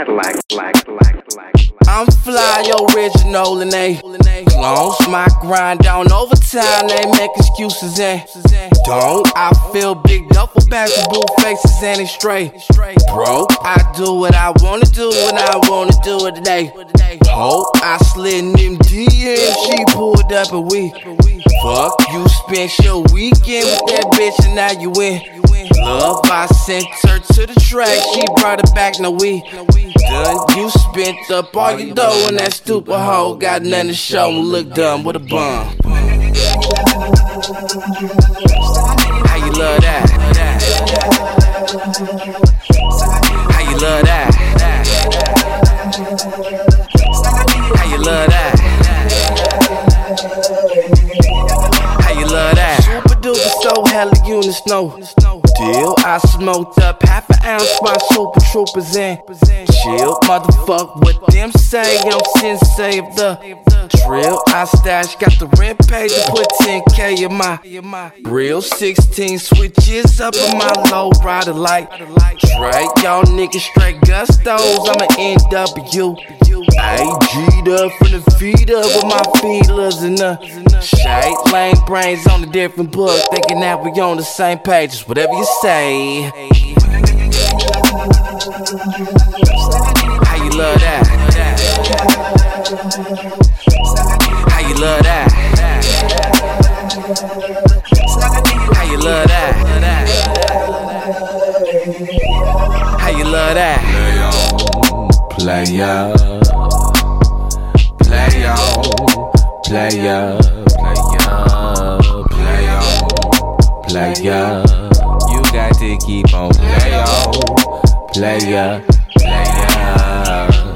Cadillac. I'm fly, original and they Long my grind down overtime, they make excuses and don't. I feel big duffel bags with blue faces and it's straight. Bro, I do what I wanna do when I wanna do it today. Hope I slid in them DMs, she pulled up and we fuck. You spent your weekend with that bitch and now you win. Love, I sent her to the track, she brought it back, now we done. You spent up all your dough and that stupid hoe got nothing to show and look dumb with a bum. How you love that? How you love that? How you love that? How you love that? Super duper so hella units no deal. I smoked up half an ounce my super troopers in. Chill, motherfuck what them say. I'm sensei of the drill. I stash, got the rent paid to put 10k in my real 16 switches up in my low rider like Trey. Y'all niggas straight gustos. I'm an NW. G'd up from the feet up with my feelers and the shade. Lame brains on a different book, thinking that we on the same page. Just whatever you say. How you love that? How you love that? How you love that? How you love that? Play on, player, player, player, player. You got to keep on player, player, player.